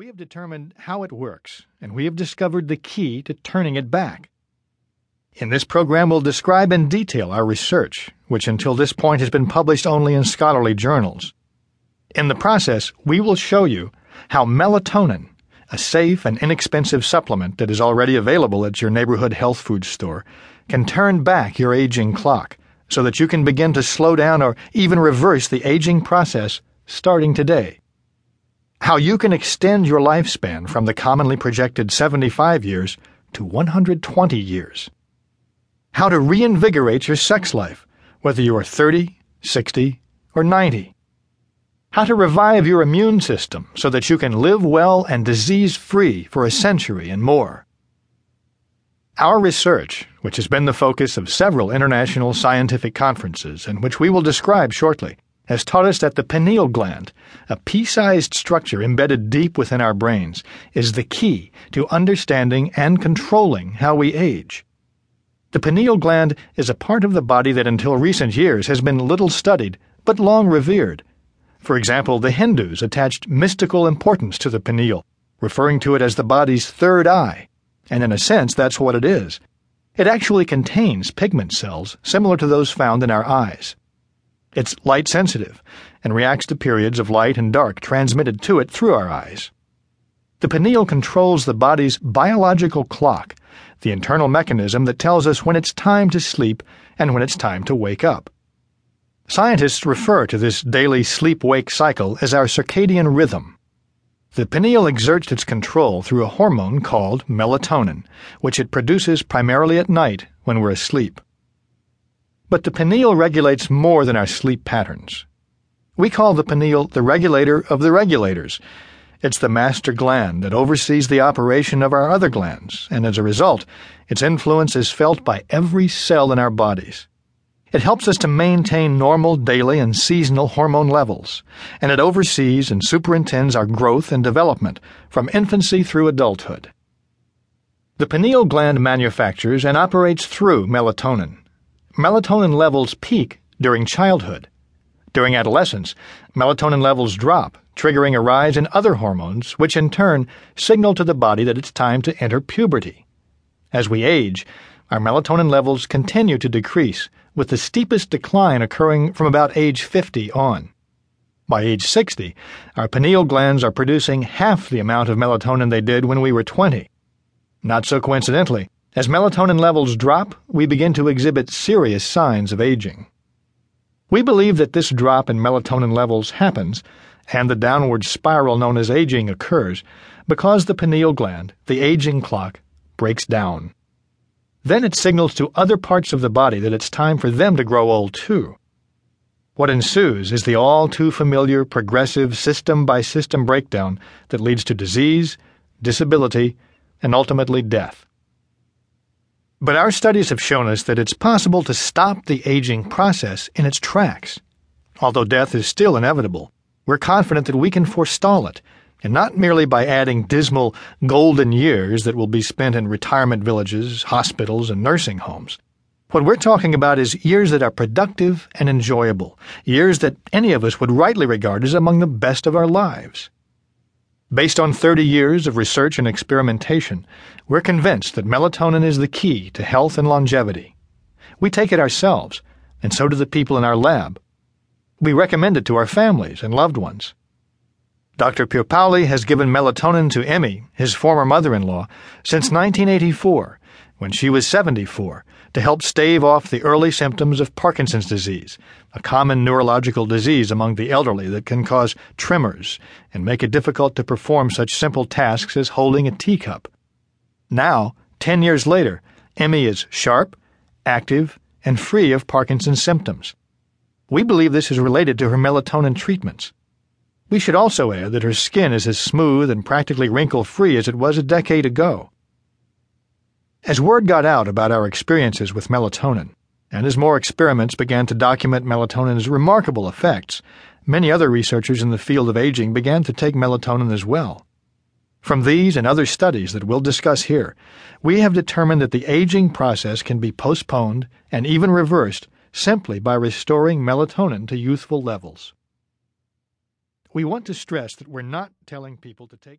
We have determined how it works, and we have discovered the key to turning it back. In this program, we'll describe in detail our research, which until this point has been published only in scholarly journals. In the process, we will show you how melatonin, a safe and inexpensive supplement that is already available at your neighborhood health food store, can turn back your aging clock so that you can begin to slow down or even reverse the aging process starting today. How you can extend your lifespan from the commonly projected 75 years to 120 years. How to reinvigorate your sex life, whether you are 30, 60, or 90. How to revive your immune system so that you can live well and disease free for a century and more. Our research, which has been the focus of several international scientific conferences and which we will describe shortly, has taught us that the pineal gland, a pea sized structure embedded deep within our brains, is the key to understanding and controlling how we age. The pineal gland is a part of the body that until recent years has been little studied, but long revered. For example, the Hindus attached mystical importance to the pineal, referring to it as the body's third eye, and in a sense, that's what it is. It actually contains pigment cells similar to those found in our eyes. It's light sensitive and reacts to periods of light and dark transmitted to it through our eyes. The pineal controls the body's biological clock, the internal mechanism that tells us when it's time to sleep and when it's time to wake up. Scientists refer to this daily sleep wake cycle as our circadian rhythm. The pineal exerts its control through a hormone called melatonin, which it produces primarily at night when we're asleep. But the pineal regulates more than our sleep patterns. We call the pineal the regulator of the regulators. It's the master gland that oversees the operation of our other glands, and as a result, its influence is felt by every cell in our bodies. It helps us to maintain normal daily and seasonal hormone levels, and it oversees and superintends our growth and development from infancy through adulthood. The pineal gland manufactures and operates through melatonin melatonin levels peak during childhood. During adolescence, melatonin levels drop, triggering a rise in other hormones, which in turn signal to the body that it's time to enter puberty. As we age, our melatonin levels continue to decrease, with the steepest decline occurring from about age 50 on. By age 60, our pineal glands are producing half the amount of melatonin they did when we were 20. Not so coincidentally, as melatonin levels drop, we begin to exhibit serious signs of aging. We believe that this drop in melatonin levels happens, and the downward spiral known as aging occurs, because the pineal gland, the aging clock, breaks down. Then it signals to other parts of the body that it's time for them to grow old too. What ensues is the all too familiar progressive system by system breakdown that leads to disease, disability, and ultimately death. But our studies have shown us that it's possible to stop the aging process in its tracks. Although death is still inevitable, we're confident that we can forestall it, and not merely by adding dismal golden years that will be spent in retirement villages, hospitals, and nursing homes. What we're talking about is years that are productive and enjoyable, years that any of us would rightly regard as among the best of our lives. Based on 30 years of research and experimentation, we're convinced that melatonin is the key to health and longevity. We take it ourselves, and so do the people in our lab. We recommend it to our families and loved ones. Dr. Pierpaoli has given melatonin to Emmy, his former mother in law, since 1984, when she was 74, to help stave off the early symptoms of Parkinson's disease, a common neurological disease among the elderly that can cause tremors and make it difficult to perform such simple tasks as holding a teacup. Now, ten years later, Emmy is sharp, active, and free of Parkinson's symptoms. We believe this is related to her melatonin treatments. We should also add that her skin is as smooth and practically wrinkle free as it was a decade ago. As word got out about our experiences with melatonin, and as more experiments began to document melatonin's remarkable effects, many other researchers in the field of aging began to take melatonin as well. From these and other studies that we'll discuss here, we have determined that the aging process can be postponed and even reversed simply by restoring melatonin to youthful levels. We want to stress that we're not telling people to take